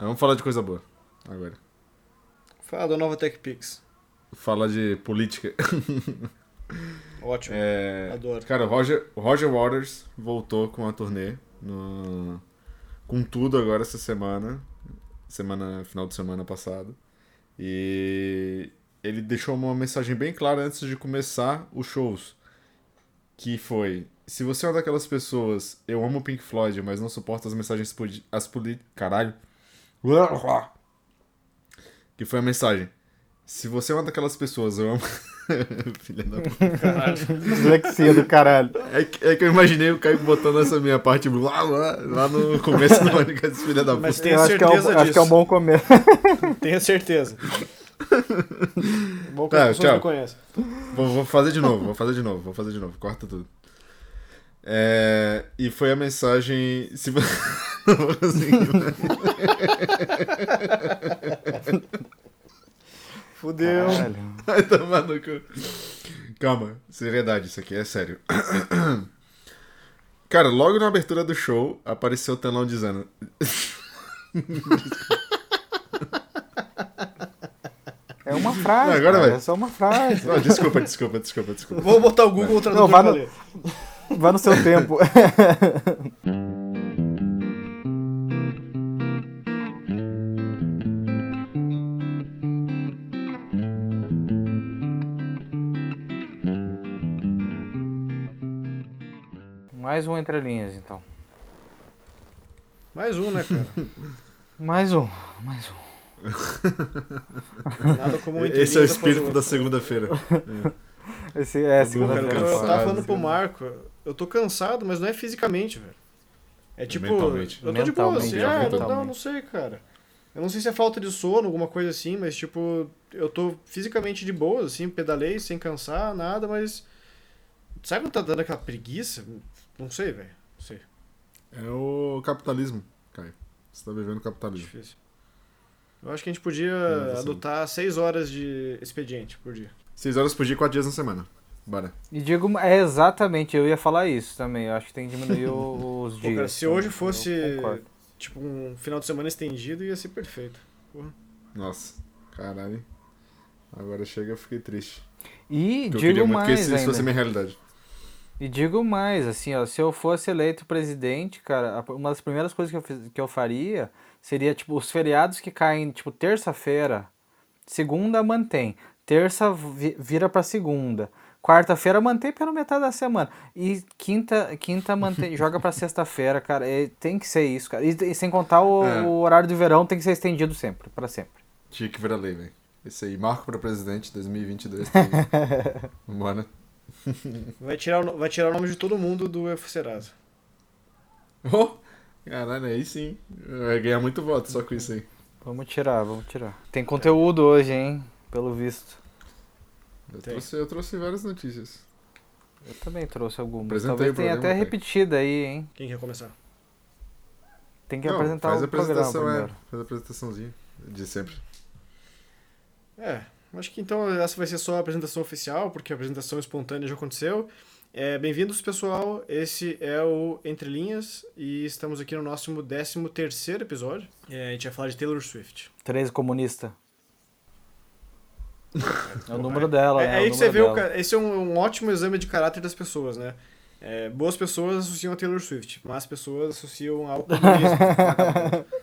Vamos falar de coisa boa agora. Fala da nova TechPix. Fala de política. Ótimo. É, Adoro. Cara, o Roger, o Roger Waters voltou com a turnê. No, com tudo agora essa semana. Semana, final de semana passada. E ele deixou uma mensagem bem clara antes de começar os shows. Que foi: se você é uma daquelas pessoas, eu amo Pink Floyd, mas não suporto as mensagens as poli Caralho. Que foi a mensagem. Se você é uma daquelas pessoas, eu amo. Filha da puta. Dislexia do caralho. É que, é que eu imaginei o Caio botando essa minha parte lá, lá, lá no começo do podcast, filha da puta. Mas tenho Eu acho que, é um, certeza acho que é um bom começo. Tenho certeza. Bom que Tá, tchau. Vou, vou fazer de novo, vou fazer de novo, vou fazer de novo, corta tudo. É, e foi a mensagem. Se você. Não vou conseguir? Fudeu. Caralho. Vai tomar no cu. Calma, seriedade, isso aqui é sério. Cara, logo na abertura do show apareceu o telão dizendo. É uma frase. Não, agora cara, vai. É só uma frase. Não, desculpa, desculpa, desculpa, desculpa. Vou botar o Google Tradutor Não, no- ler. Vai no seu tempo. Mais um entre linhas, então. Mais um, né, cara? Mais um, mais um. Nada como um Esse é o espírito da segunda-feira. Esse é a Todo segunda mundo Cara, eu, tava falando pro Marco, eu tô cansado, mas não é fisicamente, velho. É tipo. mentalmente. Eu tô de boa, assim. Ah, não, não, não sei, cara. Eu não sei se é falta de sono, alguma coisa assim, mas tipo, eu tô fisicamente de boa, assim, pedalei sem cansar, nada, mas. Sabe quando tá dando aquela preguiça? Não sei, velho. Não sei. É o capitalismo, Caio. Você tá vivendo capitalismo. Difícil. Eu acho que a gente podia você- adotar seis horas de expediente por dia. Seis horas por dia, quatro dias na semana. Bora. E digo, é exatamente, eu ia falar isso também. Eu acho que tem que diminuir o- os Pô, dias. cara, se hoje fosse tipo um final de semana estendido, ia ser perfeito. Nossa, caralho. Agora chega, eu fiquei triste. E Porque eu queria digo muito que isso, isso fosse a minha realidade. E digo mais, assim, ó, se eu fosse eleito presidente, cara, uma das primeiras coisas que eu, fiz- que eu faria seria, tipo, os feriados que caem, tipo, terça-feira, segunda mantém, terça vi- vira pra segunda, quarta-feira mantém pela metade da semana, e quinta, quinta mantém, joga pra sexta-feira, cara, é, tem que ser isso, cara, e, e sem contar o, É. o horário de verão tem que ser estendido sempre, pra sempre. Tinha que virar lei, velho. Esse aí, marco pra presidente 2022. Tá aí. Vai tirar, o vai tirar o nome de todo mundo do UF Serasa. Oh, caralho, aí sim. Vai ganhar muito voto só com isso aí. Vamos tirar, vamos tirar. Tem conteúdo hoje, hein, pelo visto. Eu trouxe, eu trouxe várias notícias. Eu também trouxe algumas. Apresentei Talvez tenha programa, até repetida aí, hein? Quem quer começar? Tem que Não, apresentar faz a o programa apresentação, é. primeiro. Faz a apresentaçãozinha de sempre. É, acho que então essa vai ser só a apresentação oficial, porque a apresentação espontânea já aconteceu. É, Bem-vindos, pessoal. Esse é o Entre Linhas e estamos aqui no nosso 13 terceiro episódio. É, a gente vai falar de Taylor Swift. 13 comunista. É o número dela, É, né? é aí o que você vê, o, esse é um, um ótimo exame de caráter das pessoas, né? É, boas pessoas associam a Taylor Swift, más pessoas associam ao comunismo.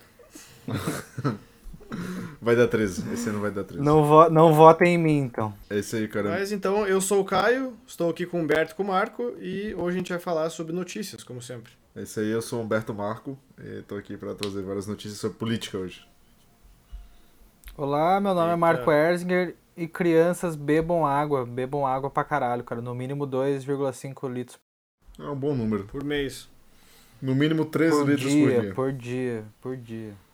Vai dar 13. Esse ano vai dar 13. Não, vo não votem em mim, então. É isso aí, cara. Mas então, eu sou o Caio, estou aqui com o Humberto e com o Marco e hoje a gente vai falar sobre notícias, como sempre. É isso aí, eu sou o Humberto Marco e tô aqui pra trazer várias notícias sobre política hoje. Olá, meu nome é Eita. Marco Erzinger e crianças bebam água. Bebam água pra caralho, cara. No mínimo 2,5 litros É um bom número. Por mês. No mínimo 13 por litros dia, por dia. por dia, por dia.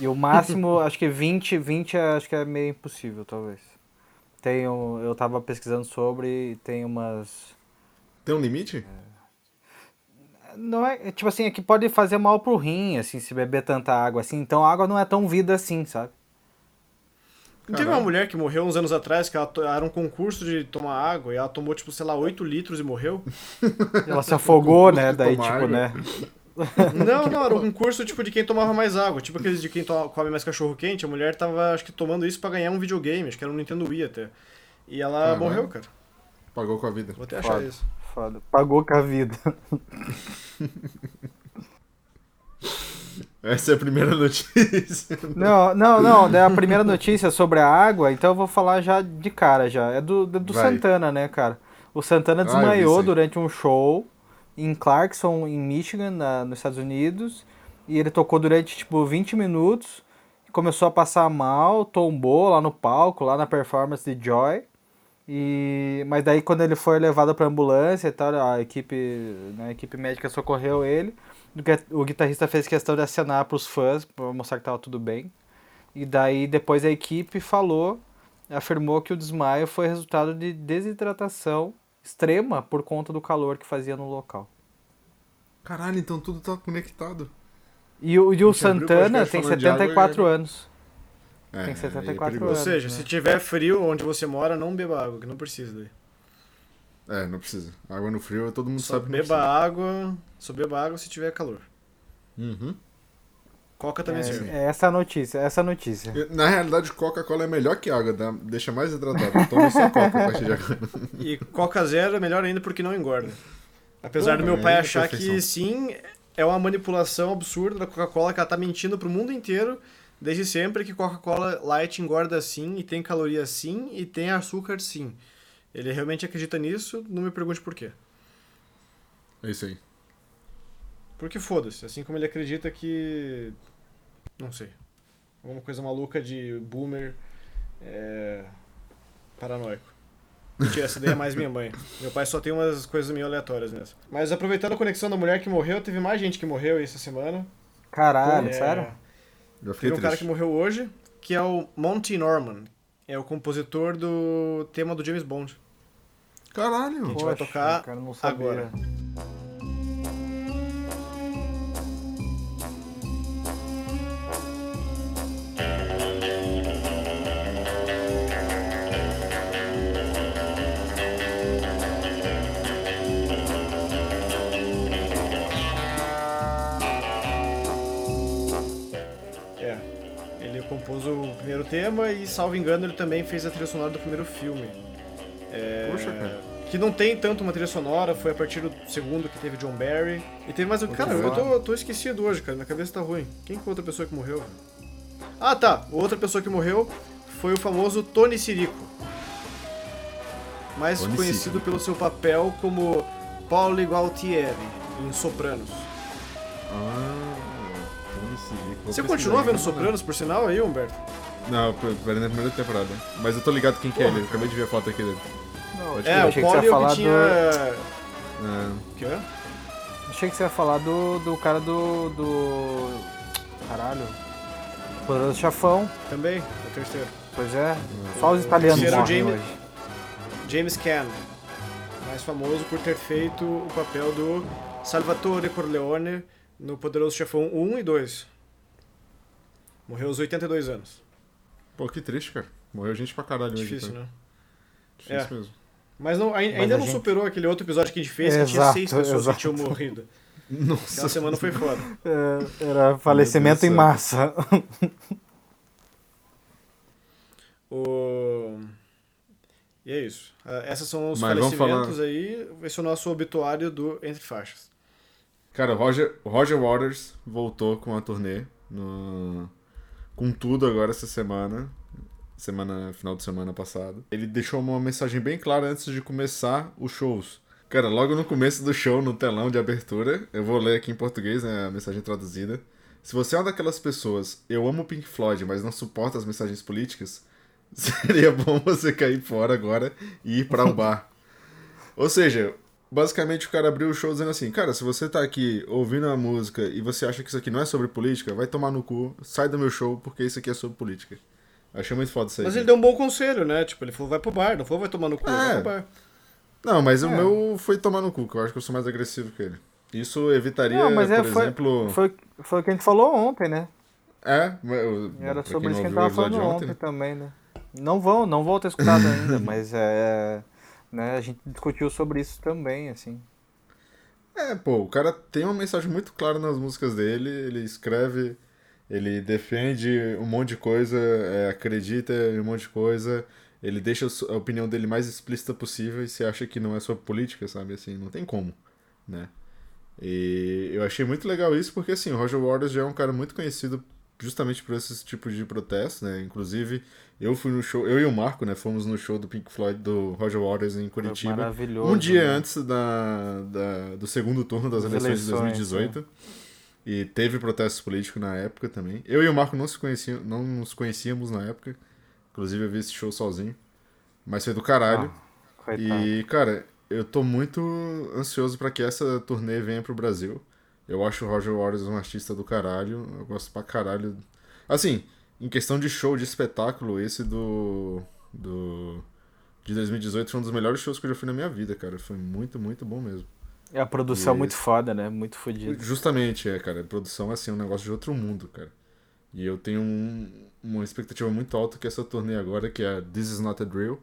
E o máximo, acho que 20, 20 é- acho que é meio impossível, talvez. Tenho, eu tava pesquisando sobre e tem umas Tem um limite? Não é, tipo assim, é que pode fazer mal pro rim, assim, se beber tanta água assim. Então a água não é tão vida assim, sabe? Não teve uma mulher que morreu uns anos atrás, que ela to- era um concurso de tomar água, e ela tomou, tipo, sei lá, 8 litros e morreu? Ela se afogou, né? Daí, tipo, água. né? Não, não, era um concurso tipo de quem tomava mais água, tipo aqueles de quem to- come mais cachorro quente. A mulher tava, acho que, tomando isso pra ganhar um videogame, acho que era um Nintendo Wii até. E ela morreu, cara. Pagou com a vida. Vou até achar Foda. isso. Foda. Pagou com a vida. Essa é a primeira notícia. Não, não, não. daí A primeira notícia sobre a água, então eu vou falar já de cara já. É do, do Vai. Santana, né, cara? O Santana Ah, desmaiou aí. durante um show em Clarkson, em Michigan, na- nos Estados Unidos. E ele tocou durante, tipo, 20 minutos. Começou a passar mal, tombou lá no palco, lá na performance de Joy. E, mas daí quando ele foi levado pra ambulância e tal, a equipe, né, a equipe médica socorreu ele. O gui- O guitarrista fez questão de acenar pros fãs pra mostrar que tava tudo bem. E daí depois a equipe falou, afirmou que o desmaio foi resultado de desidratação extrema por conta do calor que fazia no local. Caralho, então tudo tá conectado. E o, e o Santana tem falando de água e 74 anos. É, Tem aí é 74 perigoso. Ou anos. seja, né? se tiver frio onde você mora, não beba água, que não precisa daí. É, não precisa. Água no frio, todo mundo Só sabe beba água, só beba água se tiver calor. Uhum. Coca também serve. É, é essa notícia, essa a notícia. Na realidade, Coca-Cola é melhor que água, dá- deixa mais hidratado. Toma só Coca a partir de agora. E Coca Zero é melhor ainda porque não engorda. Apesar Pô, do meu é pai ainda achar que sim, é uma manipulação absurda da Coca-Cola, que ela tá mentindo pro mundo inteiro, desde sempre, que Coca-Cola Light engorda sim, e tem caloria sim, e tem açúcar sim. Ele realmente acredita nisso, não me pergunte por quê. É isso aí. Porque foda-se, assim como ele acredita que. Não sei. Alguma coisa maluca de boomer é, paranoico. Mentira, essa daí é mais minha mãe. Meu pai só tem umas coisas meio aleatórias nessa. Mas aproveitando a conexão da mulher que morreu, teve mais gente que morreu aí essa semana. Caralho, É, sério? Fiquei Teve um cara que triste. morreu hoje, que é o Monty Norman. É o compositor do tema do James Bond. Caralho. gente vai tocar cara, não sabia. agora. Compôs o primeiro tema e, salvo engano, ele também fez a trilha sonora do primeiro filme. É, Poxa, cara. Que não tem tanto uma trilha sonora, foi a partir do segundo que teve John Barry. E teve mais um. Cara, eu tô, tô esquecido hoje, cara. Minha cabeça tá ruim. Quem que foi outra pessoa que morreu? Ah, tá. Outra pessoa que morreu foi o famoso Tony Sirico. Mais Tony conhecido Sirico. pelo seu papel como Paul Gualtieri em Sopranos. Ah, Vou Você continua vendo não Sopranos, por sinal, aí, Humberto? Não, eu parei na primeira temporada. Mas eu tô ligado quem que é ele. Eu acabei de ver a foto aqui dele. Pode É, eu o achei que você Paul ia é que do- tinha... Quê? Achei que você ia falar do, do cara do. do. Caralho. Poderoso Chafão. Também, o terceiro. Pois é. Só os italianos Esse era o morrem Jamie- hoje. James Caan, mais famoso por ter feito o papel do Salvatore Corleone no Poderoso Chefão 1 e 2. Morreu aos 82 anos. pô, que triste, cara. Morreu gente pra caralho hoje. Difícil, cara. né? Difícil É. mesmo. Mas, não, ai- Mas ainda a não gente- superou aquele outro episódio que a gente fez, que tinha seis pessoas exato. que tinham morrido. Aquela Nossa. semana foi foda. É, era falecimento em massa. O... E é isso. Ah, Essas são os Mas falecimentos aí. Esse é o nosso obituário do Entre Faixas. Cara, o Roger, o Roger Waters voltou com a turnê. No... Com tudo agora essa semana. Semana, final de semana passada. Ele deixou uma mensagem bem clara antes de começar os shows. Cara, logo no começo do show, no telão de abertura, eu vou ler aqui em português, né, a mensagem traduzida. Se você é uma daquelas pessoas, eu amo Pink Floyd, mas não suporta as mensagens políticas, seria bom você cair fora agora e ir para o bar. Ou seja, basicamente o cara abriu o show dizendo assim, cara, se você tá aqui ouvindo a música e você acha que isso aqui não é sobre política, vai tomar no cu, sai do meu show porque isso aqui é sobre política. Achei muito foda isso aí. Mas ele deu um bom conselho, né? Tipo, ele falou, vai pro bar, não falou, vai tomar no cu, É. vai pro bar. Não, mas o É. meu foi tomar no cu, que eu acho que eu sou mais agressivo que ele. Isso evitaria, Não, mas é, por foi, exemplo... foi, foi o que a gente falou ontem, né? É, eu- Era pra sobre quem isso que a gente tava o falando ontem também, né? Não vão, não vou ter escutado ainda, mas é. Né, a gente discutiu sobre isso também, assim. É, pô, o cara tem uma mensagem muito clara nas músicas dele, ele escreve, ele defende um monte de coisa, é, acredita em um monte de coisa, ele deixa a opinião dele mais explícita possível e você acha que não é sua política, sabe? Assim, não tem como, né? E eu achei muito legal isso porque, assim, o Roger Waters já é um cara muito conhecido justamente por esses tipos de protestos, né? Inclusive, eu fui no show, eu e o Marco, né, fomos no show do Pink Floyd do Roger Waters em Curitiba. Maravilhoso. Um dia né? antes da, da, do segundo turno das, Das eleições, de eleições, 2018. E teve protestos políticos na época também. Eu e o Marco não, se conheciam, não nos conhecíamos na época. Inclusive, eu vi esse show sozinho. Mas foi do caralho. Ah. E, cara, eu tô muito ansioso pra que essa turnê venha pro Brasil. Eu acho o Roger Waters um artista do caralho. Eu gosto pra caralho. Assim, em questão de show, de espetáculo, esse do. do. de 2018 foi um dos melhores shows que eu já fui na minha vida, cara. Foi muito, muito bom mesmo. É a produção E muito esse- foda, né? Muito fodida. Justamente, é, cara. A produção assim, é um negócio de outro mundo, cara. E eu tenho um- uma expectativa muito alta que essa turnê agora, que é This Is Not a Drill,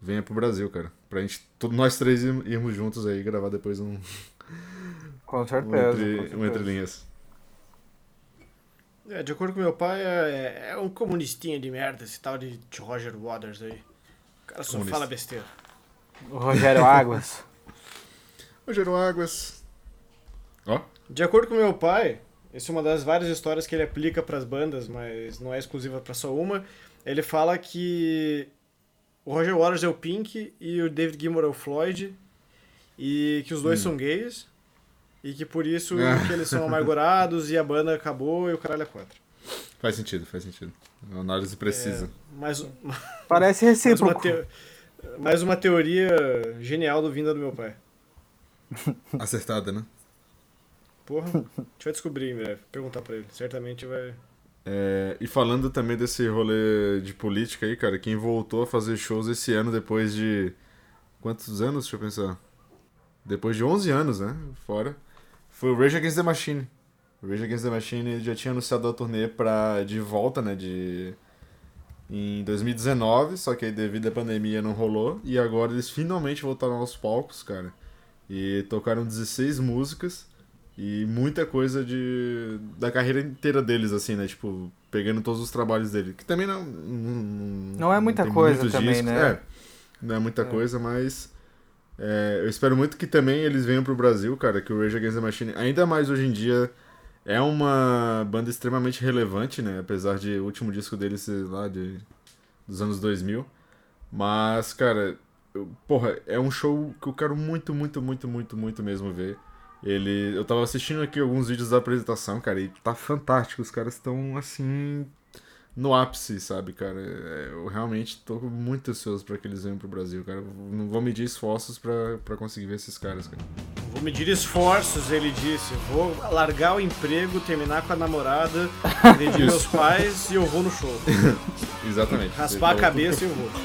venha pro Brasil, cara. Pra gente, todo- nós três ir- irmos juntos aí gravar depois um, Com um, certeza. entre, com um certeza. entre linhas. É, de acordo com meu pai, é, é um comunistinha de merda, esse tal de Roger Waters aí. O cara só Comunista. fala besteira. O Rogério Águas. Rogério Águas. Ó, De acordo com meu pai, essa é uma das várias histórias que ele aplica para as bandas, mas não é exclusiva para só uma. Ele fala que o Roger Waters é o Pink e o David Gilmour é o Floyd e que os dois Hum. são gays e que por isso Ah. que eles são amargurados e a banda acabou e o caralho é quatro. faz sentido, faz sentido. Uma análise precisa. Mais, Parece mais, uma recíproco. teo- mais uma teoria genial do vinda do meu pai. Acertada, né? Porra, a gente vai descobrir em breve. Perguntar pra ele. Certamente vai. É, e falando também desse rolê de política aí, cara, quem voltou a fazer shows esse ano depois de. Quantos anos? Deixa eu pensar. Depois de 11 anos, né? Fora. Foi o Rage Against the Machine. O Rage Against the Machine já tinha anunciado a turnê pra, de volta, né? De, em 2019, só que aí devido à pandemia não rolou. E agora eles finalmente voltaram aos palcos, cara. E tocaram 16 músicas. E muita coisa de da carreira inteira deles, assim, né? Tipo, pegando todos os trabalhos dele. Que também não. Não, Não é muita tem coisa também, né? É, não é muita É. coisa, mas. É, eu espero muito que também eles venham pro Brasil, cara. Que o Rage Against the Machine, ainda mais hoje em dia, é uma banda extremamente relevante, né? Apesar de o último disco deles ser lá de, dos anos 2000. Mas, cara, eu- porra, é um show que eu quero muito, muito, muito, muito, muito mesmo ver. Ele, eu tava assistindo aqui alguns vídeos da apresentação, cara, e tá fantástico. Os caras estão assim no ápice, sabe, cara? É, Eu realmente tô muito ansioso pra que eles venham pro Brasil, cara. Não vou medir esforços pra, pra conseguir ver esses caras, cara. Vou medir esforços, ele disse. Vou largar o emprego, terminar com a namorada, agredir meus pais e eu vou no show. Exatamente. Raspar a falou cabeça e eu vou. Tudo,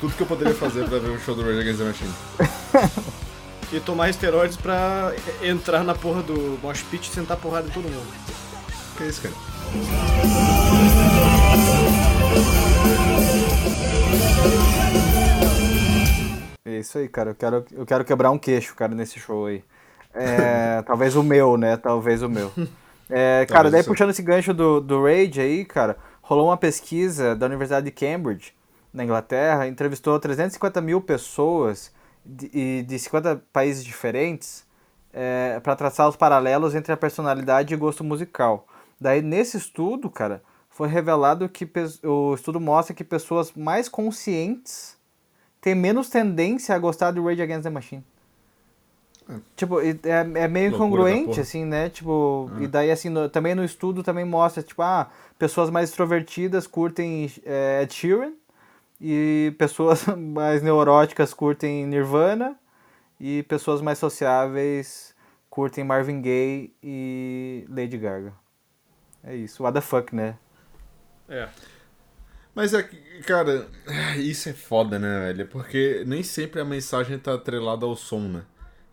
tudo que eu poderia fazer pra ver um show do Rage Against the Machine. E tomar esteroides pra entrar na porra do mosh pit e sentar porrada em todo mundo. Que é isso, cara? É isso aí, cara. Eu quero, eu quero quebrar um queixo, cara, nesse show aí. É, talvez o meu, né? Talvez o meu. É, cara, daí puxando esse gancho do, do Rage aí, cara, rolou uma pesquisa da Universidade de Cambridge, na Inglaterra, entrevistou 350 mil pessoas de, de 50 países diferentes é, para traçar os paralelos entre a personalidade e gosto musical. Daí, nesse estudo, cara, foi revelado que o estudo mostra que pessoas mais conscientes têm menos tendência a gostar do Rage Against the Machine. Tipo, e- é, é meio Loucura incongruente, porra. assim, né? Tipo, Ah. e daí, assim, no- também no estudo também mostra, tipo, ah, pessoas mais extrovertidas curtem é, Ed Sheeran e pessoas mais neuróticas curtem Nirvana e pessoas mais sociáveis curtem Marvin Gaye e Lady Gaga. É isso, what the fuck, né? É. Mas é que, cara, isso é foda, né, velho? Porque nem sempre a mensagem tá atrelada ao som, né?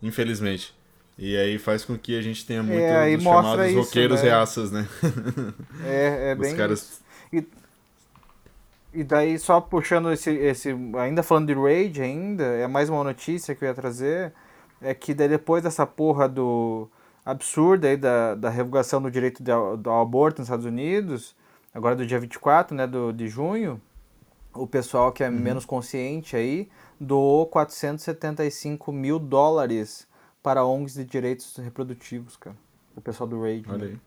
Infelizmente. E aí faz com que a gente tenha muito É, aí dos mostra chamados isso, roqueiros né? reaças, né? É, é Os bem caras. E daí, só puxando esse, esse. Ainda falando de Rage, ainda, é mais uma notícia que eu ia trazer. é que daí depois dessa porra do absurda aí da, da revogação do direito de, do aborto nos Estados Unidos, agora do dia 24 né, do, de junho, o pessoal que é uhum. menos consciente aí doou 475 mil dólares para ONGs de direitos reprodutivos, cara. O pessoal do Rage. Olha né? aí.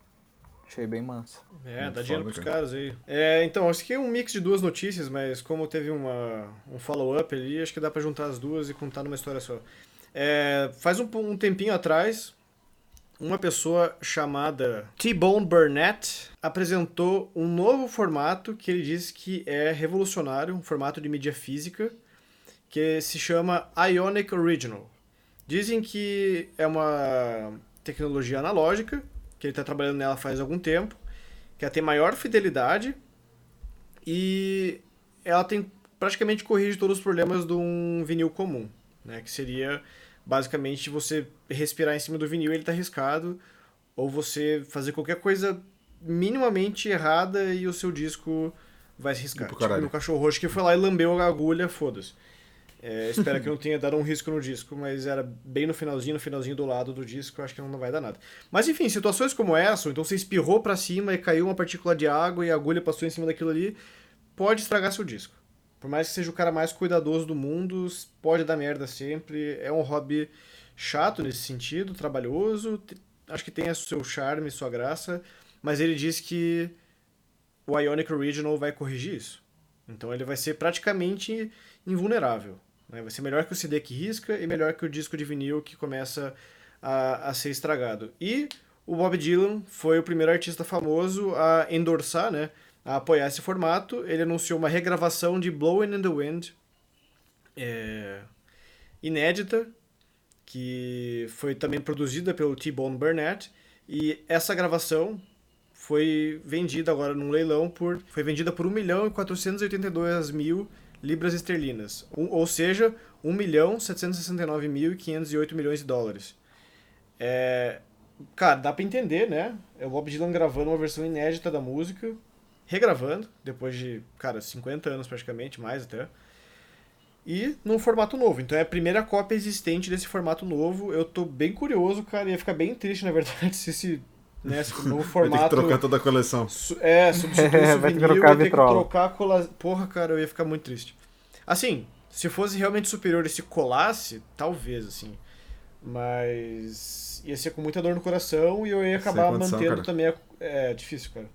Achei bem massa. É, Muito dá dinheiro pros cara. caras aí. É, então, acho que é um mix de duas notícias, mas como teve uma, um follow-up ali, acho que dá para juntar as duas e contar numa história só. É, faz um, um tempinho atrás, uma pessoa chamada T-Bone Burnett apresentou um novo formato que ele diz que é revolucionário, um formato de mídia física, que se chama Ionic Original. Dizem que é uma tecnologia analógica, que ele está trabalhando nela faz algum tempo, que ela tem maior fidelidade e ela tem praticamente corrige todos os problemas de um vinil comum, né? Que seria basicamente você respirar em cima do vinil ele está riscado, ou você fazer qualquer coisa minimamente errada e o seu disco vai se riscar. Tipo o cachorro roxo que foi lá e lambeu a agulha, foda-se. É, espero que não tenha dado um risco no disco, mas era bem no finalzinho, no finalzinho do lado do disco, acho que não vai dar nada. Mas enfim, situações como essa, então você espirrou para cima e caiu uma partícula de água e a agulha passou em cima daquilo ali, pode estragar seu disco. Por mais que seja o cara mais cuidadoso do mundo, pode dar merda sempre. É um hobby chato nesse sentido, trabalhoso, acho que tem seu charme, sua graça, mas ele diz que o Ionic Original vai corrigir isso. Então ele vai ser praticamente invulnerável. Né? Vai ser melhor que o CD que risca e melhor que o disco de vinil que começa a, a ser estragado. E o Bob Dylan foi o primeiro artista famoso a endorçar, né, a apoiar esse formato. Ele anunciou uma regravação de Blowing in the Wind, é, inédita, que foi também produzida pelo T-Bone Burnett. E essa gravação foi vendida agora num leilão por. Foi vendida por 1 milhão e 482 mil libras esterlinas, um, ou seja, 1 milhão 769 mil e 508 milhões de dólares. É, cara, dá pra entender, né? É o Bob Dylan gravando uma versão inédita da música, regravando, depois de, cara, 50 anos praticamente, mais até. E num formato novo. Então é a primeira cópia existente desse formato novo. Eu tô bem curioso, cara. Ia ficar bem triste, na verdade, se esse né? novo formato. Vai ter que trocar toda a coleção. É, substituir é, vai ter que trocar, ter que trocar a cola... Porra, cara, eu ia ficar muito triste. Assim, se fosse realmente superior e se colasse, talvez, assim. Mas ia ser com muita dor no coração e eu ia acabar condição, mantendo cara. também. A... É difícil, cara.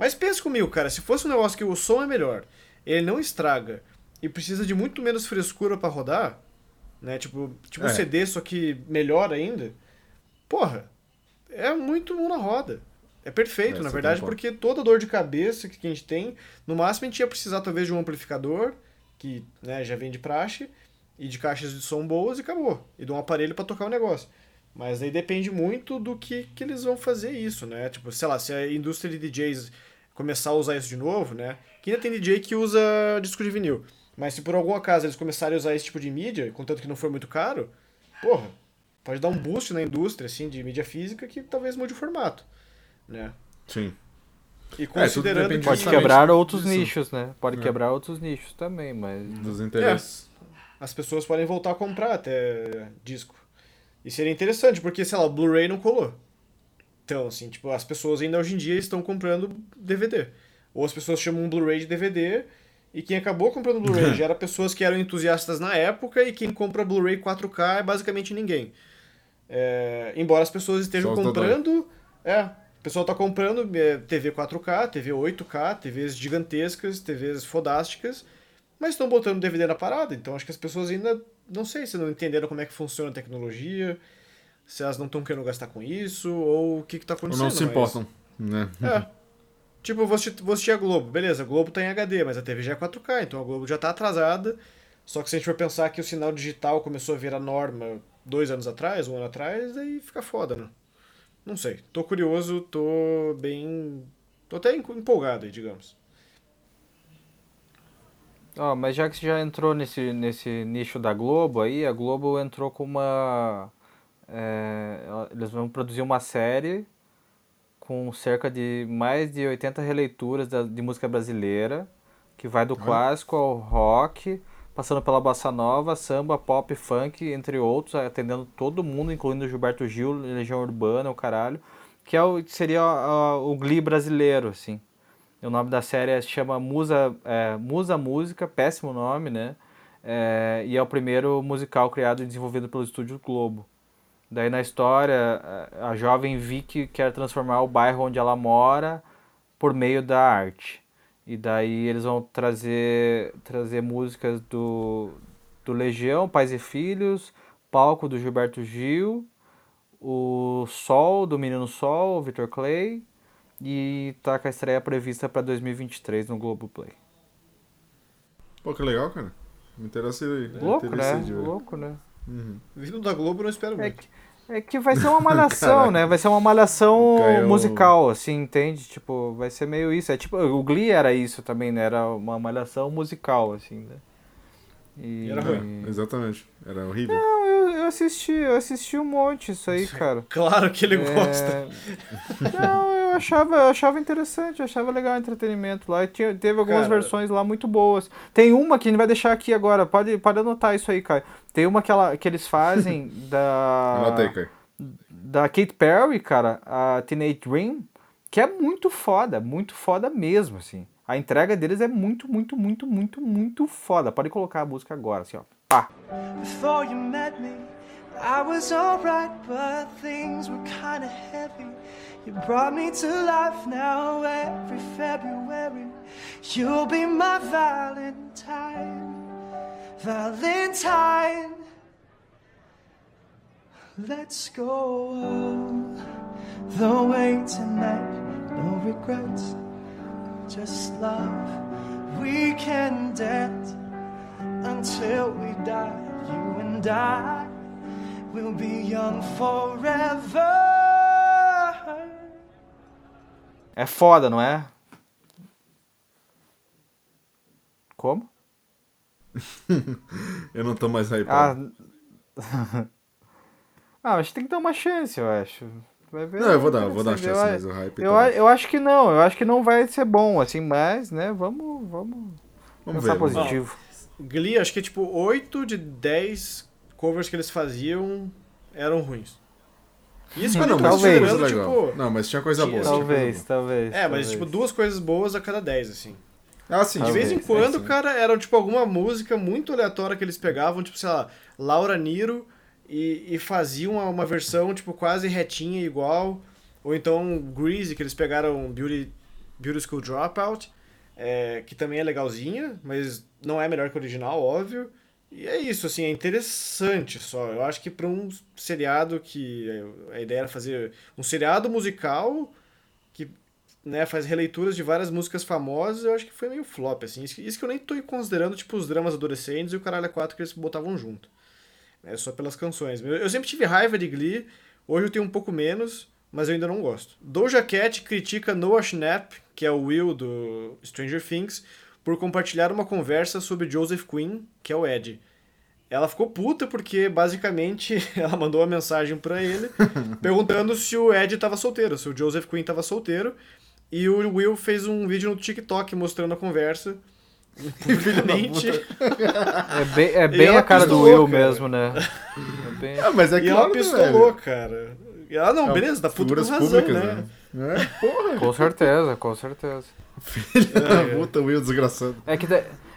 Mas pensa comigo, cara, se fosse um negócio que o som é melhor, ele não estraga e precisa de muito menos frescura para rodar, né? Tipo, tipo é. um CD, só que melhor ainda. Porra, é muito mão na roda. É perfeito, é, na verdade, porque toda dor de cabeça que a gente tem, no máximo a gente ia precisar talvez de um amplificador, que né, já vem de praxe, e de caixas de som boas e acabou. E de um aparelho para tocar o negócio. Mas aí depende muito do que, que eles vão fazer isso, né? Tipo, sei lá, se a indústria de DJs começar a usar isso de novo, né? Que ainda tem DJ que usa disco de vinil. Mas se por algum acaso eles começarem a usar esse tipo de mídia, contanto que não for muito caro, porra, pode dar um boost na indústria assim de mídia física que talvez mude o formato, né? Sim. E é, considerando é, que pode quebrar outros disso. nichos, né? Pode é. quebrar outros nichos também, mas dos interesses. É. As pessoas podem voltar a comprar até disco. E seria interessante, porque sei lá, o Blu-ray não colou. Então, assim, tipo, as pessoas ainda hoje em dia estão comprando DVD. Ou as pessoas chamam um Blu-ray de DVD e quem acabou comprando Blu-ray já era pessoas que eram entusiastas na época e quem compra Blu-ray 4K é basicamente ninguém. É, embora as pessoas estejam comprando. É, o pessoal está comprando é, TV 4K, TV 8K, TVs gigantescas, TVs fodásticas, mas estão botando DVD na parada. Então acho que as pessoas ainda, não sei se não entenderam como é que funciona a tecnologia, se elas não estão querendo gastar com isso, ou o que está acontecendo. Ou não se importam, né? É. Tipo, vou assistir, vou assistir a Globo. Beleza, a Globo tá em HD, mas a TV já é 4K, então a Globo já tá atrasada. Só que se a gente for pensar que o sinal digital começou a virar norma dois anos atrás, um ano atrás, aí fica foda, né? Não sei. Tô curioso, tô bem. tô até empolgado aí, digamos. Oh, mas já que você já entrou nesse, nesse nicho da Globo aí, a Globo entrou com uma. É, eles vão produzir uma série com cerca de mais de 80 releituras da, de música brasileira, que vai do clássico ao rock, passando pela bossa nova, samba, pop, funk, entre outros, atendendo todo mundo, incluindo Gilberto Gil, Legião Urbana, o caralho, que é o, seria o, o Glee brasileiro, assim. O nome da série se chama Musa, é, Musa Música, péssimo nome, né? É, e é o primeiro musical criado e desenvolvido pelo Estúdio Globo. Daí na história, a jovem Vicky quer transformar o bairro onde ela mora por meio da arte. E daí eles vão trazer, trazer músicas do, do Legião, Pais e Filhos, Palco do Gilberto Gil, o Sol, do Menino Sol, Victor Clay, e tá com a estreia prevista para 2023 no Globoplay. Pô, que legal, cara. Me interessei aí. Louco, né? Louco, né? Uhum. Vindo da Globo, não espero é muito. Que, é que vai ser uma malhação, né? Vai ser uma malhação Caiu... musical, assim, entende? Tipo, vai ser meio isso. É tipo, o Glee era isso também, né? Era uma malhação musical, assim, né? E... era ruim. É, exatamente. Era horrível. Não, eu, assisti, eu assisti um monte isso aí, cara. Claro que ele é... gosta. Não, eu achava, eu achava interessante, eu achava legal o entretenimento lá. E tinha, teve algumas cara... versões lá muito boas. Tem uma que a gente vai deixar aqui agora, pode, pode anotar isso aí, cara. Tem uma que, ela, que eles fazem da. Anotei, cara. Da Kate Perry, cara, a Teenage Dream, que é muito foda, muito foda mesmo, assim. A entrega deles é muito, muito, muito, muito, muito foda. Pode colocar a música agora, assim, ó. Pá. Before you met me, I was alright, but things were kinda heavy. You brought me to life now every February. You'll be my Valentine. Valentine. Let's go all the way tonight. No regrets just love. We can dance until we die. You and I will be young forever. É foda, não é? Como? eu não tô mais hypado. Ah, ah, mas tem que dar uma chance, eu acho. Vai ver. Não, eu vou dar, vou dar uma chance, mas o hype. Eu, tá eu acho que não, eu acho que não vai ser bom, assim, mas, né, vamos, vamos, vamos pensar ver, positivo. Glee, acho que tipo 8 de 10 covers que eles faziam eram ruins. Isso hum, não, mas talvez. Coisa tipo, não, mas tinha coisa boa. Talvez, tipo, talvez. É, mas tipo duas coisas boas a cada 10, assim. Ah, sim. De vez em quando, é, cara, eram tipo alguma música muito aleatória que eles pegavam, tipo, sei lá, Laura Niro e, e faziam uma, uma versão, tipo, quase retinha igual. Ou então Greasy, que eles pegaram Beauty, Beauty School Dropout, é, que também é legalzinha, mas não é melhor que o original, óbvio. E é isso, assim, é interessante só. Eu acho que para um seriado que a ideia era fazer um seriado musical que né, faz releituras de várias músicas famosas, eu acho que foi meio flop, assim. Isso, que eu nem tô considerando, tipo, os dramas adolescentes e o Caralho 4 que eles botavam junto. É só pelas canções. Eu, sempre tive raiva de Glee, hoje eu tenho um pouco menos, mas eu ainda não gosto. Doja Cat critica Noah Schnapp, que é o Will do Stranger Things, por compartilhar uma conversa sobre Joseph Quinn, que é o Ed. Ela ficou puta porque, basicamente, ela mandou uma mensagem para ele perguntando se o Ed estava solteiro, se o Joseph Quinn estava solteiro. E o Will fez um vídeo no TikTok mostrando a conversa. Publicamente. é bem, é bem a cara do Will cara. mesmo, né? É bem... ah, mas é e ela né, pistolou, cara. E ela, não, é, beleza, tá puta com razão, públicas, né? né? É, porra. Com certeza, com certeza. Filha é, da puta, Will desgraçado. É que,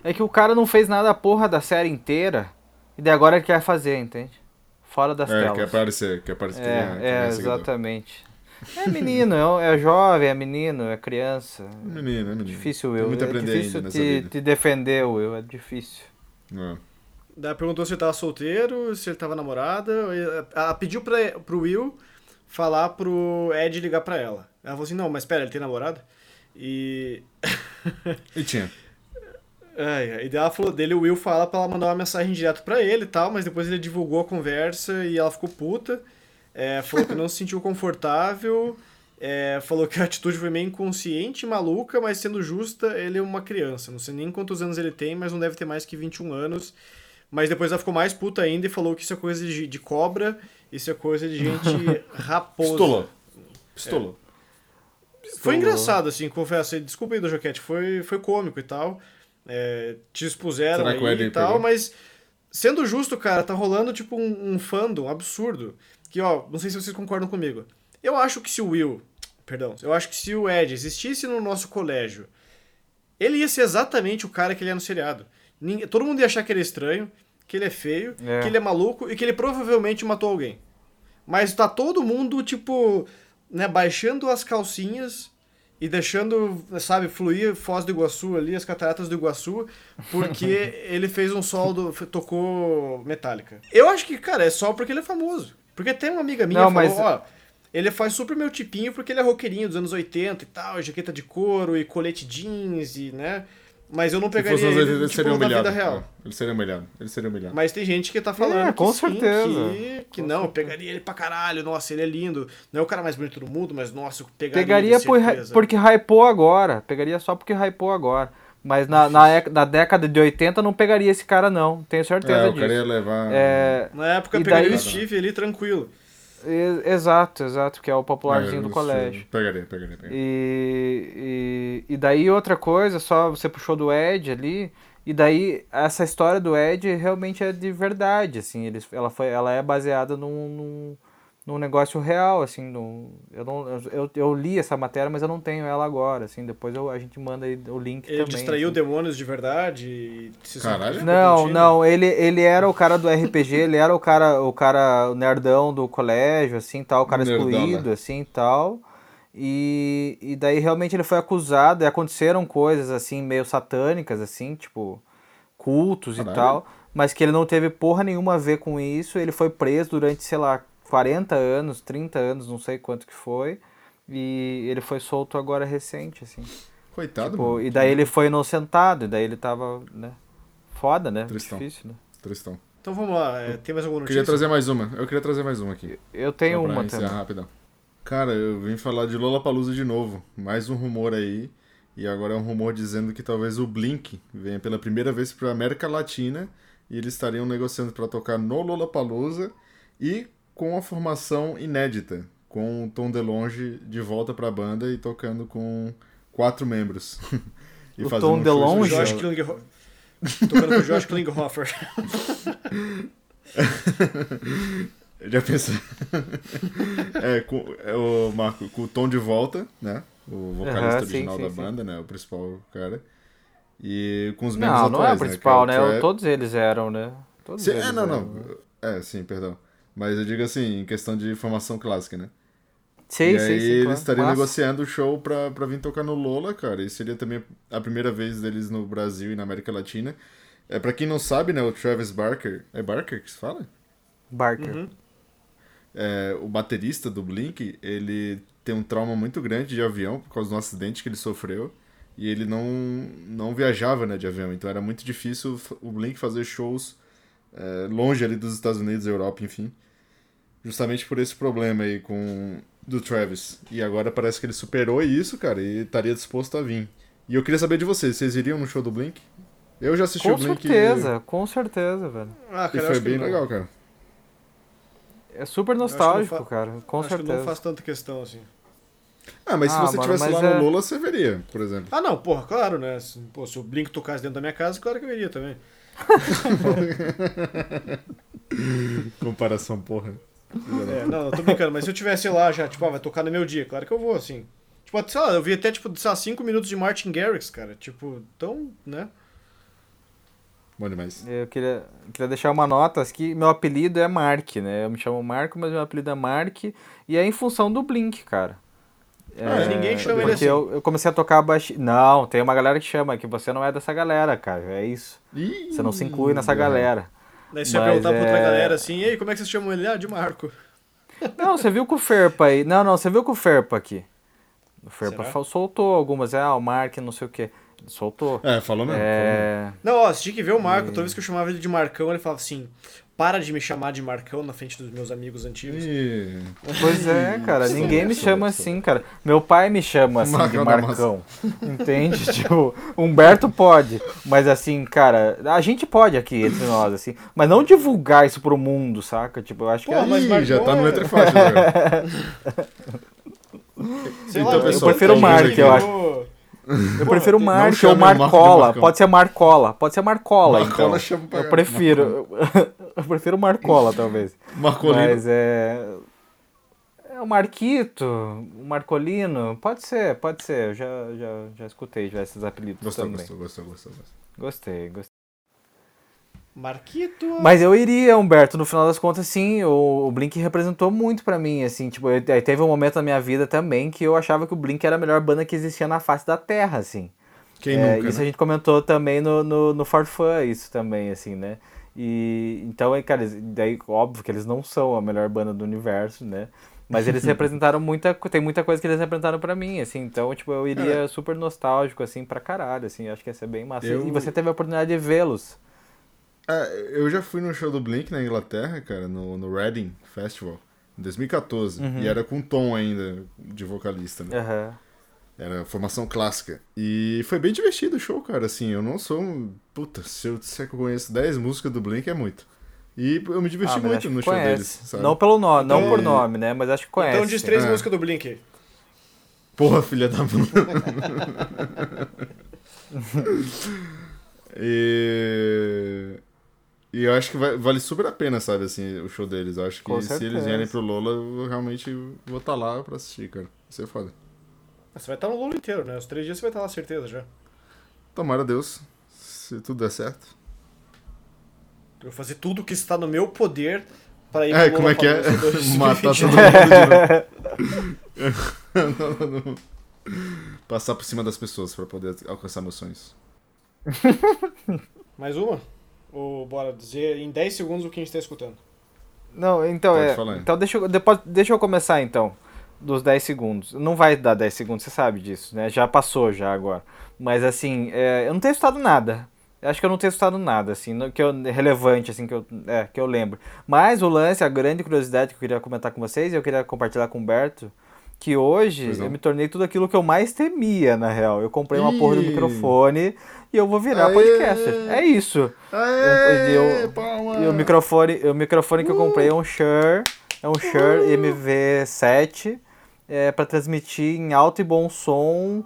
é que o cara não fez nada a porra da série inteira. E daí agora ele quer fazer, entende? Fora das é, telas. quer aparecer, quer aparecer. É, é exatamente. É menino, é, é jovem, é menino, é criança. Menino, é menino. Difícil, Will. Muito é difícil te, te, defender, Will. É difícil. É. Daí perguntou se ele tava solteiro, se ele tava namorada. Ela pediu pra, pro Will falar pro Ed ligar pra ela. Ela falou assim, não, mas pera, ele tem namorada? E... e tinha. É, e daí ela falou dele, o Will fala pra ela mandar uma mensagem direto pra ele e tal, mas depois ele divulgou a conversa e ela ficou puta. É, falou que não se sentiu confortável. É, falou que a atitude foi meio inconsciente, maluca, mas sendo justa, ele é uma criança. Não sei nem quantos anos ele tem, mas não deve ter mais que 21 anos. Mas depois ela ficou mais puta ainda e falou que isso é coisa de, de cobra, isso é coisa de gente raposa. Pistolou. Pistolou. É. Foi engraçado, assim, confesso. Desculpa aí do Joquete, foi, foi cômico e tal. é, te expuseram Será aí e tal, pegou? mas sendo justo, cara, tá rolando tipo um, um fandom absurdo. Que, ó, não sei se vocês concordam comigo. Eu acho que se o Will, perdão, eu acho que se o Ed existisse no nosso colégio, ele ia ser exatamente o cara que ele é no seriado. Ninguém- todo mundo ia achar que ele é estranho, que ele é feio, É. que ele é maluco e que ele provavelmente matou alguém. Mas tá todo mundo, tipo, né, baixando as calcinhas e deixando, sabe, fluir Foz do Iguaçu ali, as cataratas do Iguaçu, porque ele fez um sol, do, tocou Metallica. Eu acho que, cara, é só porque ele é famoso. Porque tem uma amiga minha Não, que falou, mas- ó, ele faz super meu tipinho porque ele é roqueirinho dos anos 80 e tal, jaqueta de couro e colete jeans e, né, mas eu não Se pegaria fosse ele, 80, ele tipo, seria na humilhado. vida real. É, ele seria humilhado. Ele seria humilhado. Mas tem gente que tá falando É, que com sim, certeza. que, que Com não, eu certeza. pegaria ele pra caralho, nossa, ele é lindo. Não é o cara mais bonito do mundo, mas nossa, eu pegaria, Pegaria por, porque hypou agora. Pegaria só porque hypou agora. Mas na, na, na década de 80 não pegaria esse cara, não. Tenho certeza É, o disso. cara ia levar. É, Na época eu pegaria daí- o Steve ali tranquilo. Exato, exato, que é o popularzinho do colégio. Pegaria, pegaria, pegaria. E, e, e daí outra coisa, só você puxou do Ed ali, e daí essa história do Ed realmente é de verdade, assim, eles, ela, foi, ela é baseada num, num, num negócio real, assim, num, eu, não, eu, eu li essa matéria, mas eu não tenho ela agora, assim, depois eu, a gente manda aí o link Ele também. distraiu assim. demônios de verdade e se Caralho. Não, não, ele, ele era o cara do RPG, ele era o cara, o cara o nerdão do colégio, assim, tal, o cara Nerdão, excluído, né? assim, tal. E, e daí realmente ele foi acusado e aconteceram coisas, assim, meio satânicas, assim, tipo, cultos Caralho. e tal, mas que ele não teve porra nenhuma a ver com isso, ele foi preso durante, sei lá, 40 anos, 30 anos, não sei quanto que foi, e ele foi solto agora recente, assim. Coitado, Tipo, mano. e daí ele foi inocentado, e daí ele tava, né? Foda, né? Tristão. Difícil, né? Tristão. Então vamos lá, é, tem mais alguma Eu notícia? queria trazer mais uma. Eu queria trazer mais uma aqui. Eu tenho Só pra uma também. rapidão. Cara, eu vim falar de Lollapalooza de novo. Mais um rumor aí. E agora é um rumor dizendo que talvez o Blink venha pela primeira vez para América Latina e eles estariam negociando para tocar no Lollapalooza e com a formação inédita, com o Tom DeLonge de volta para a banda e tocando com quatro membros. e O Tom um DeLonge? Josh. Tocando com o Josh Klinghoffer. Já pensou? é, com, é o Marco, com o Tom de volta, né? O vocalista Aham, sim, original sim, da sim. banda, né? O principal cara. E com os membros Não, não é atuais, o principal, né? né? é o Tra- Todos eles eram, né? Todos Sim, eles é, não, eram, não. né? É, sim, perdão. Mas eu digo assim, em questão de formação clássica, né? Sim, e sim, aí sim. eles claro. estariam Massa. negociando o show pra, pra vir tocar no Lola, cara. E seria também a primeira vez deles no Brasil e na América Latina. É, pra quem não sabe, né? O Travis Barker. É Barker que se fala? Barker. Uhum. é, o baterista do Blink, ele tem um trauma muito grande de avião por causa do acidente que ele sofreu. E ele não, não viajava né, de avião, então era muito difícil o Blink fazer shows é, longe ali dos Estados Unidos, Europa, enfim. Justamente por esse problema aí com do Travis. E agora parece que ele superou isso, cara, e estaria disposto a vir. E eu queria saber de vocês, vocês iriam no show do Blink? Eu já assisti Com o Blink certeza, com certeza, velho. Ah, e cara, eu foi bem legal, cara. É super nostálgico, fa- cara. Com acho que não certeza. faz tanta questão assim. Ah, mas se Ah, você mano, estivesse lá é- no Lola, você veria, por exemplo. Ah, não, porra, claro, né? Se, pô, se o Blink tocasse dentro da minha casa, claro que eu iria também. Comparação, porra. É, não, eu tô brincando, mas se eu tivesse lá já, tipo, ah, vai tocar no meu dia, claro que eu vou, assim. Tipo, sei lá, eu vi até, tipo, sei lá, 5 minutos de Martin Garrix, cara. Tipo, tão, né? Bom demais. Eu queria, queria deixar uma nota aqui. Meu apelido é Mark, né? Eu me chamo Marco, mas meu apelido é Mark. E é em função do Blink, cara. É, Mas ninguém chama ele assim. Eu, eu comecei a tocar baixo. Não, tem uma galera que chama, que você não é dessa galera, cara. É isso. Ih, Você não se inclui nessa é. galera. Daí você ia perguntar pra outra é- galera assim, e aí, como é que vocês chamam ele? Ah, de Marco. Não, você viu com o Ferpa aí. Não, não, você viu com o Ferpa aqui. O Ferpa Será? soltou algumas. É, ah, o Mark, não sei o quê. Soltou. É, falou mesmo. falou mesmo. É. Não, ó, você tinha que ver o Marco. Toda vez que eu chamava ele de Marcão, ele falava assim: para de me chamar de Marcão na frente dos meus amigos antigos. Ih, Pois é, cara, Sim, ninguém me chama sim. assim, cara. Meu pai me chama assim Marcão de Marcão. Entende? tipo, Humberto pode, mas assim, cara, a gente pode aqui entre nós, assim, mas não divulgar isso pro mundo, saca? Tipo, eu acho que Pô, é- mas Marcão já tá no é- letra e faixa. né? Sei Então, lá, pessoal, eu prefiro o tá Mark, eu acho. Eu prefiro não Mark ou Marcola. Pode ser Marcola. Pode ser Marcola, Marcola então. chama pra- Eu prefiro. Eu prefiro Marcola, talvez. Marcolino. Mas é. É o Marquito, o Marcolino. Pode ser, pode ser. Eu já, já, já escutei já esses apelidos Gostou, também. gostou, gostou, gostou, gostou. Gostei, gostei. Marquito. Mas eu iria, Humberto, no final das contas, sim, o, o Blink representou muito pra mim, assim, tipo, eu- aí teve um momento na minha vida também que eu achava que o Blink era a melhor banda que existia na face da Terra, assim. Quem É, nunca, isso né? a gente comentou também no, no, no For Fun, isso também, assim, né? E então, aí, cara, daí, óbvio que eles não são a melhor banda do universo, né? Mas eles representaram muita, tem muita coisa que eles representaram pra mim, assim, então, tipo, eu iria super nostálgico, assim, pra caralho, assim, acho que ia ser bem massa. Eu- E você teve a oportunidade de vê-los. É, eu já fui no show do Blink na Inglaterra, cara, no, no Reading Festival, em 2014. Uhum. E era com Tom ainda, de vocalista, né? Aham. Era formação clássica. E foi bem divertido o show, cara. Assim, eu não sou um. Puta, se eu disser que eu conheço 10 músicas do Blink é muito. E eu me diverti Ah, muito no show conhece. deles, sabe? Não pelo nome, não Então- por nome, né? Mas acho que conhece. Então diz três É. músicas do Blink. Porra, filha da puta. e... e eu acho que vai- vale super a pena, sabe, assim, o show deles. Eu acho que Com se certeza. eles vierem pro Lola, eu realmente vou estar lá pra assistir, cara. Isso é foda. Você vai estar no Lula inteiro, né? Os três dias você vai estar lá, certeza já. Tomara a Deus, se tudo der certo. Eu vou fazer tudo o que está no meu poder para ir É, pro como é que é? Lollapalooza 2020. Matar todo mundo de novo. Passar por cima das pessoas pra poder alcançar meus sonhos. Mais uma? Ou bora dizer em 10 segundos o que a gente está escutando? Não, então Pode é. falar. Então deixa eu, depois, deixa eu começar então. Dos 10 segundos. Não vai dar 10 segundos, você sabe disso, né? Já passou já agora. Mas assim, é, eu não tenho escutado nada. Eu acho que eu não tenho escutado nada, assim, no- que eu, relevante, assim, que eu, é, que eu lembro. Mas o lance, a grande curiosidade que eu queria comentar com vocês, e eu queria compartilhar com o Humberto, que hoje eu me tornei tudo aquilo que eu mais temia, na real. Eu comprei uma porra do Ih. microfone e eu vou virar Aê! podcaster. É isso. Aê, eu- palma! E o microfone, o microfone que eu comprei é um Shure, é um Shure MV7, é para transmitir em alto e bom som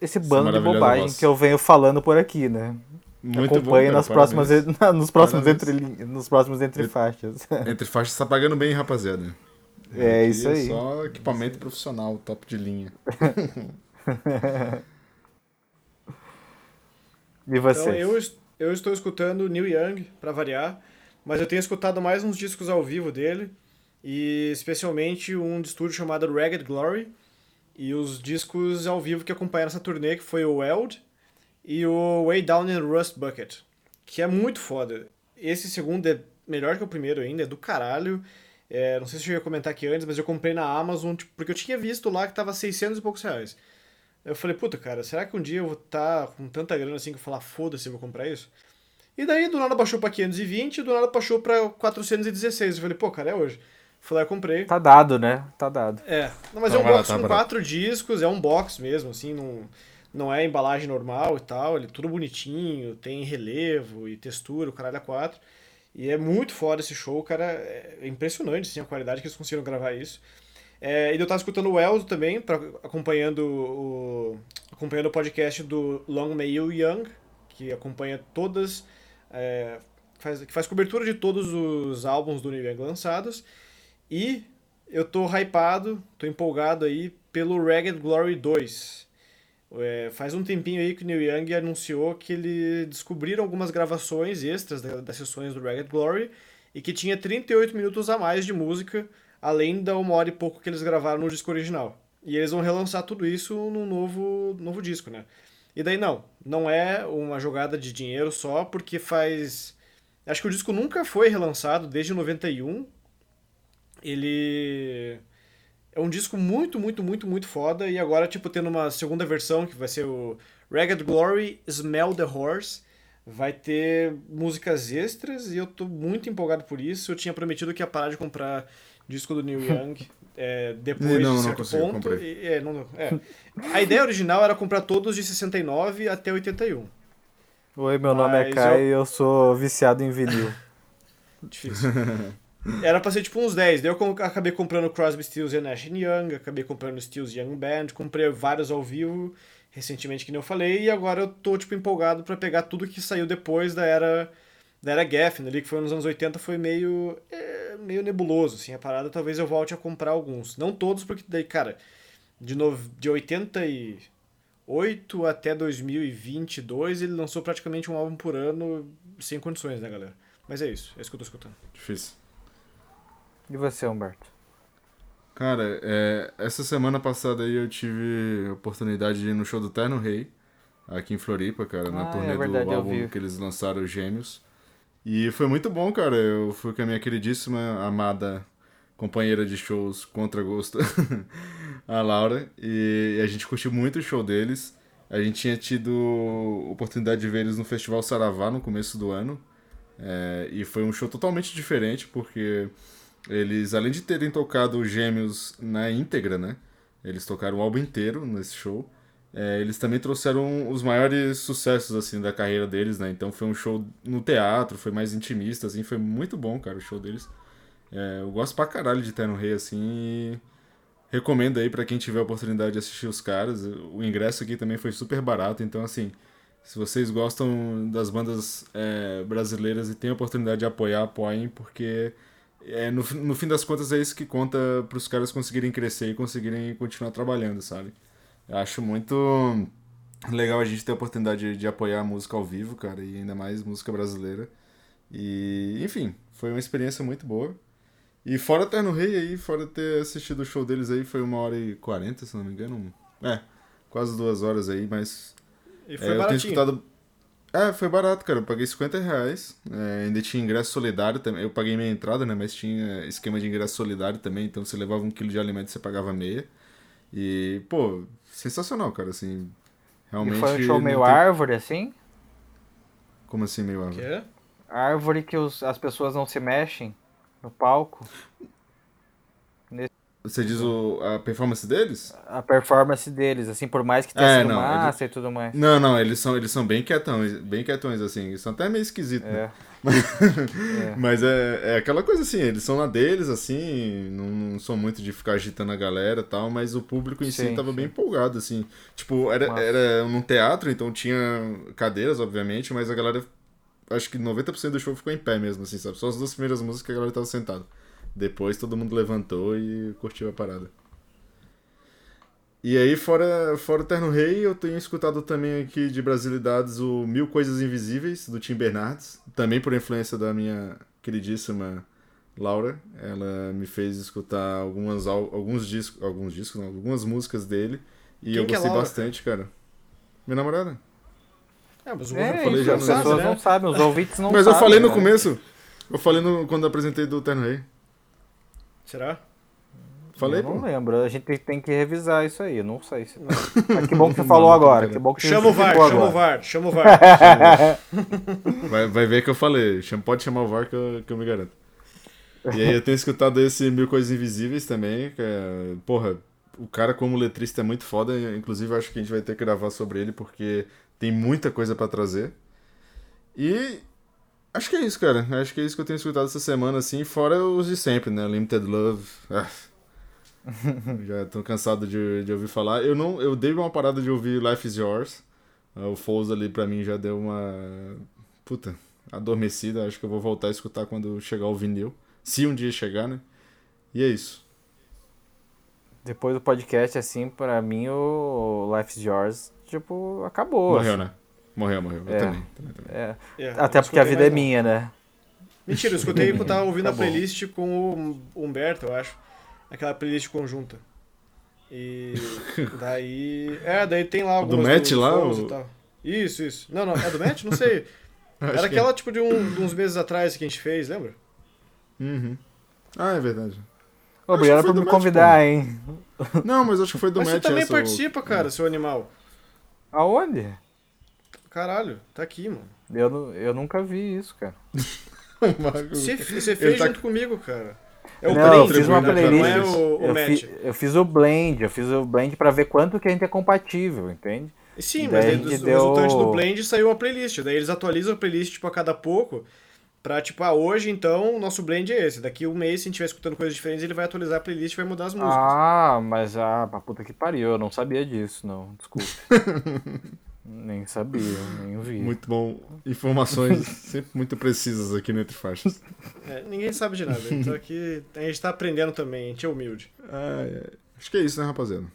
esse bando de bobagem voz. que eu venho falando por aqui, né? Muito Acompanhe bom, nas próximas, nos próximos Parabéns. entre nos próximos entre faixas. Entre faixas tá pagando bem, rapaziada. É Aqui isso aí. Só equipamento profissional, top de linha. E você? Então eu, eu estou escutando Neil Young, para variar, mas eu tenho escutado mais uns discos ao vivo dele, e especialmente um de estúdio chamado Ragged Glory, e os discos ao vivo que acompanharam essa turnê, que foi o Weld e o Way Down in Rust Bucket, que é muito foda. Esse segundo é melhor que o primeiro ainda, é do caralho. É, não sei se eu ia comentar aqui antes, mas eu comprei na Amazon, tipo, porque eu tinha visto lá que tava 600 e poucos reais. Eu falei, puta, cara, será que um dia eu vou estar com tanta grana assim que eu falar, foda-se, eu vou comprar isso? E daí, do nada baixou pra 520 e do nada baixou pra 416. Eu falei, pô, cara, é hoje. Fui lá e comprei. Tá dado, né? Tá dado. É, não, mas Tá é um barato, box tá com barato. quatro discos, é um box mesmo, assim, não, não é embalagem normal e tal, ele é tudo bonitinho, tem relevo e textura, o caralho a quatro. E é muito foda esse show, cara, é impressionante, assim, a qualidade que eles conseguiram gravar isso. É, e eu tava escutando o Eldo também, pra, acompanhando, o, acompanhando o podcast do Long May You Young, que acompanha todas, é, faz, que faz cobertura de todos os álbuns do Neil Young lançados. E eu tô hypado, tô empolgado aí pelo Ragged Glory 2. É, faz um tempinho aí que o Neil Young anunciou que ele descobriram algumas gravações extras da- das sessões do Ragged Glory e que tinha 38 minutos a mais de música, além da uma hora e pouco que eles gravaram no disco original. E eles vão relançar tudo isso num novo, novo disco, né? E daí não, não é uma jogada de dinheiro só, porque faz... Acho que o disco nunca foi relançado desde 91, ele é um disco muito, muito, muito, muito foda. E agora, tipo, tendo uma segunda versão, que vai ser o Ragged Glory Smell the Horse. Vai ter músicas extras e eu tô muito empolgado por isso. Eu tinha prometido que ia parar de comprar disco do Neil Young é, depois Não, de não certo consegui, ponto. E- é, não- é. A ideia original era comprar todos de 69 até 81. Oi, meu nome é Mas Kai eu- e eu sou viciado em vinil. Difícil. Era pra ser tipo uns 10. Daí eu acabei comprando Crosby, Stills e Nash Young, acabei comprando Stills Young Band, comprei vários ao vivo recentemente, que nem eu falei, e agora eu tô, tipo, empolgado para pegar tudo que saiu depois da era da era Geffen ali, que foi nos anos 80, foi meio é, meio nebuloso, assim, a parada, talvez eu volte a comprar alguns. Não todos, porque daí, cara, de, no, de 88 até 2022, ele lançou praticamente um álbum por ano, sem condições, né, galera? Mas é isso, é isso que eu tô escutando. Difícil. E você, Humberto? Cara, é, essa semana passada aí eu tive a oportunidade de ir no show do Terno Rei, aqui em Floripa, cara, na Ah, é turnê verdade, do álbum que eles lançaram, Gêmeos. E foi muito bom, cara. Eu fui com a minha queridíssima, amada companheira de shows contra gosto, a Laura, e a gente curtiu muito o show deles. A gente tinha tido oportunidade de ver eles no Festival Saravá no começo do ano. É, e foi um show totalmente diferente, porque eles, além de terem tocado os Gêmeos na íntegra, né? Eles tocaram o álbum inteiro nesse show. É, eles também trouxeram os maiores sucessos, assim, da carreira deles, né? Então foi um show no teatro, foi mais intimista, assim. Foi muito bom, cara, o show deles. É, eu gosto pra caralho de Terno Rei, assim, e recomendo aí pra quem tiver a oportunidade de assistir os caras. O ingresso aqui também foi super barato, então, assim, se vocês gostam das bandas é, brasileiras e têm a oportunidade de apoiar, apoiem, porque é, no, no fim das contas é isso que conta pros caras conseguirem crescer e conseguirem continuar trabalhando, sabe? Eu acho muito legal a gente ter a oportunidade de, de apoiar a música ao vivo, cara, e ainda mais música brasileira. E, enfim, foi uma experiência muito boa. E fora Terno Rei aí, fora ter assistido o show deles aí, foi uma hora e quarenta, se não me engano. É, quase duas horas aí, mas E é, foi eu tenho baratinho. escutado. É, foi barato, cara. Eu paguei 50 reais. É, ainda tinha ingresso solidário também. Eu paguei meia entrada, né? Mas tinha esquema de ingresso solidário também. Então você levava um quilo de alimento e você pagava meia. E, pô, sensacional, cara. Assim, realmente. e foi um show meio tem- árvore, assim? Como assim, meio árvore? Quê? Árvore que os, as pessoas não se mexem no palco. Você diz o, a performance deles? A performance deles, assim, por mais que tenha É, sido não, massa e tudo mais. Não, não, eles são, eles são bem quietões, bem quietões, assim. Eles são até meio esquisitos, né? É. Mas é, é aquela coisa assim, eles são na deles, assim, não, não são muito de ficar agitando a galera e tal, mas o público em si Sim, tava sim. bem empolgado, assim. Tipo, era, era num teatro, então tinha cadeiras, obviamente, mas a galera, acho que 90% do show ficou em pé mesmo, assim, sabe? Só as duas primeiras músicas que a galera tava sentada. Depois todo mundo levantou e curtiu a parada. E aí, fora, fora o Terno Rei, eu tenho escutado também aqui de Brasilidades o Mil Coisas Invisíveis, do Tim Bernardes. Também por influência da minha queridíssima Laura. Ela me fez escutar algumas, al- alguns discos, alguns discos, não, algumas músicas dele. E Quem eu é gostei Laura, bastante, cara. Minha namorada. É, mas o É, falei já as no- pessoas né? não sabem, os ouvintes não Mas sabem. eu falei no né? começo. Eu falei no, quando eu apresentei do Terno Rei. Será? Falei, eu não pô. lembro, a gente tem que revisar isso aí, eu não sei se... Mas que bom que você falou agora, que bom que você Chama o VAR, chama o. VAR, chama o VAR. Vai, vai ver que eu falei. Pode chamar o VAR que eu, que eu me garanto. E aí eu tenho escutado esse Mil Coisas Invisíveis também. Que é, porra, o cara como letrista é muito foda. Inclusive, acho que a gente vai ter que gravar sobre ele porque tem muita coisa pra trazer. E acho que é isso, cara. Acho que é isso que eu tenho escutado essa semana, assim. Fora os de sempre, né? Limited Love. Ah. Já tô cansado de, de ouvir falar. Eu não, eu dei uma parada de ouvir Life is Yours. Ah, O Foles ali pra mim já deu uma puta adormecida. Acho que eu vou voltar a escutar quando chegar o vinil, se um dia chegar, né? E é isso. Depois do podcast, assim, pra mim, o Life is Yours, tipo, acabou. Morreu, assim. né? Morreu, morreu. Eu É. também. também, também. É, É, até eu porque a vida é não. minha, né? Mentira, eu escutei porque eu tava ouvindo Tá a bom. playlist com o Humberto, eu acho. Aquela playlist conjunta. E daí. É, daí tem lá algumas. Matt do lá, e tal. Isso, isso. Não, não, é do Matt? Não sei. Era que- aquela tipo de, um, de uns meses atrás que a gente fez, lembra? Uhum. Ah, é verdade. Obrigado por me Matt, convidar, hein? Não, mas acho que foi do Mas você Matt também essa, participa, cara, seu animal. Aonde? Caralho, tá aqui, mano. Eu, eu nunca vi isso, cara. Você, fez tá- junto comigo, cara. É o não, eu Blend, fiz uma né, playlist. Não é o, o eu, fi- eu fiz o blend, eu fiz o blend pra ver quanto que a gente é compatível, entende? Sim, Daí mas daí, a gente o deu- resultante do Blend saiu a playlist. Daí eles atualizam a playlist tipo, a cada pouco Pra, tipo, ah, hoje então o nosso blend é esse. Daqui um mês, se a gente estiver escutando coisas diferentes, ele vai atualizar a playlist e vai mudar as músicas. Ah, mas ah, pra puta que pariu, eu não sabia disso, não. Desculpa. nem sabia, nem vi. Muito bom. Informações sempre muito precisas aqui no Entre Faixas. É, ninguém sabe de nada. Então aqui a gente tá aprendendo também, a gente é humilde. Ah, é. Acho que é isso, né, rapaziada?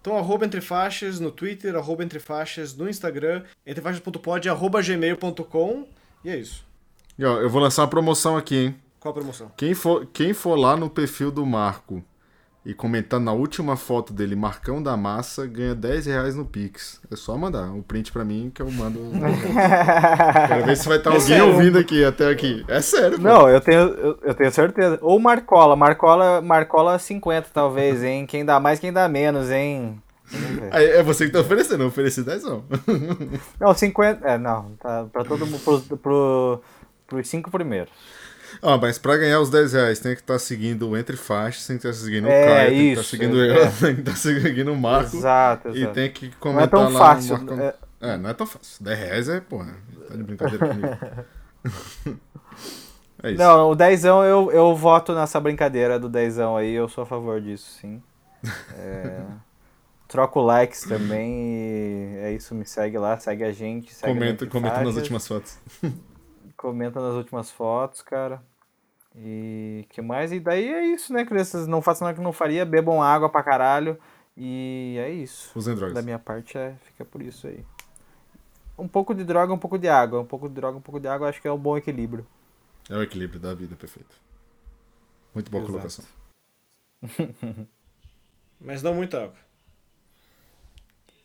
Então, arroba Entre Faixas no Twitter, arroba Entre Faixas no Instagram, entrefaixas.pod, arroba gmail.com. E é isso. E ó, eu vou lançar uma promoção aqui, hein? Qual a promoção? Quem for, quem for lá no perfil do Marco e comentar na última foto dele, Marcão da Massa, ganha 10 reais no Pix. É só mandar o um print pra mim que eu mando. Quero ver se vai estar É alguém sério? ouvindo aqui até aqui. É sério, pô. Não, eu tenho, eu, eu tenho certeza. Ou Marcola, Marcola, Marcola 50 talvez, hein? Quem dá mais, quem dá menos, hein? É você que tá oferecendo, eu ofereci 10 não. Não, 50. É, não, tá pra todo mundo, pro, pro, pros cinco primeiros. Ah, mas pra ganhar os 10 reais tem que estar seguindo o Entre Faixas, tem que estar seguindo É, o Caio, tem que estar isso, seguindo é. eu, tem que estar seguindo o Marco. Exato, E exato. tem que Não é comentar tão lá fácil. no Marcão. é- É, não é tão fácil. 10 reais é, porra, tá de brincadeira comigo. é isso. Não, o dezão eu, eu voto nessa brincadeira do dezão aí, eu sou a favor disso, sim. É, troco likes também e é isso, me segue lá, segue a gente, segue comenta comenta nas últimas fotos. Comenta nas últimas fotos, cara. E que mais? E daí é isso, né, crianças? Não façam nada que não faria, bebam água pra caralho. E é isso. Usem drogas. Da minha parte é, fica por isso aí. Um pouco de droga, um pouco de água. Um pouco de droga, um pouco de água, acho que é um bom equilíbrio. É o equilíbrio da vida, perfeito. Muito boa Exato. colocação. Mas não muita água.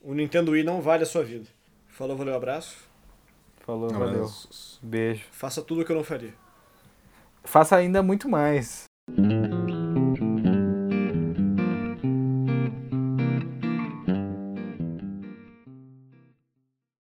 O Nintendo Wii não vale a sua vida. Falou, valeu, abraço. Falou, Não, valeu. mas- Beijo. Faça tudo o que eu não faria. Faça ainda muito mais.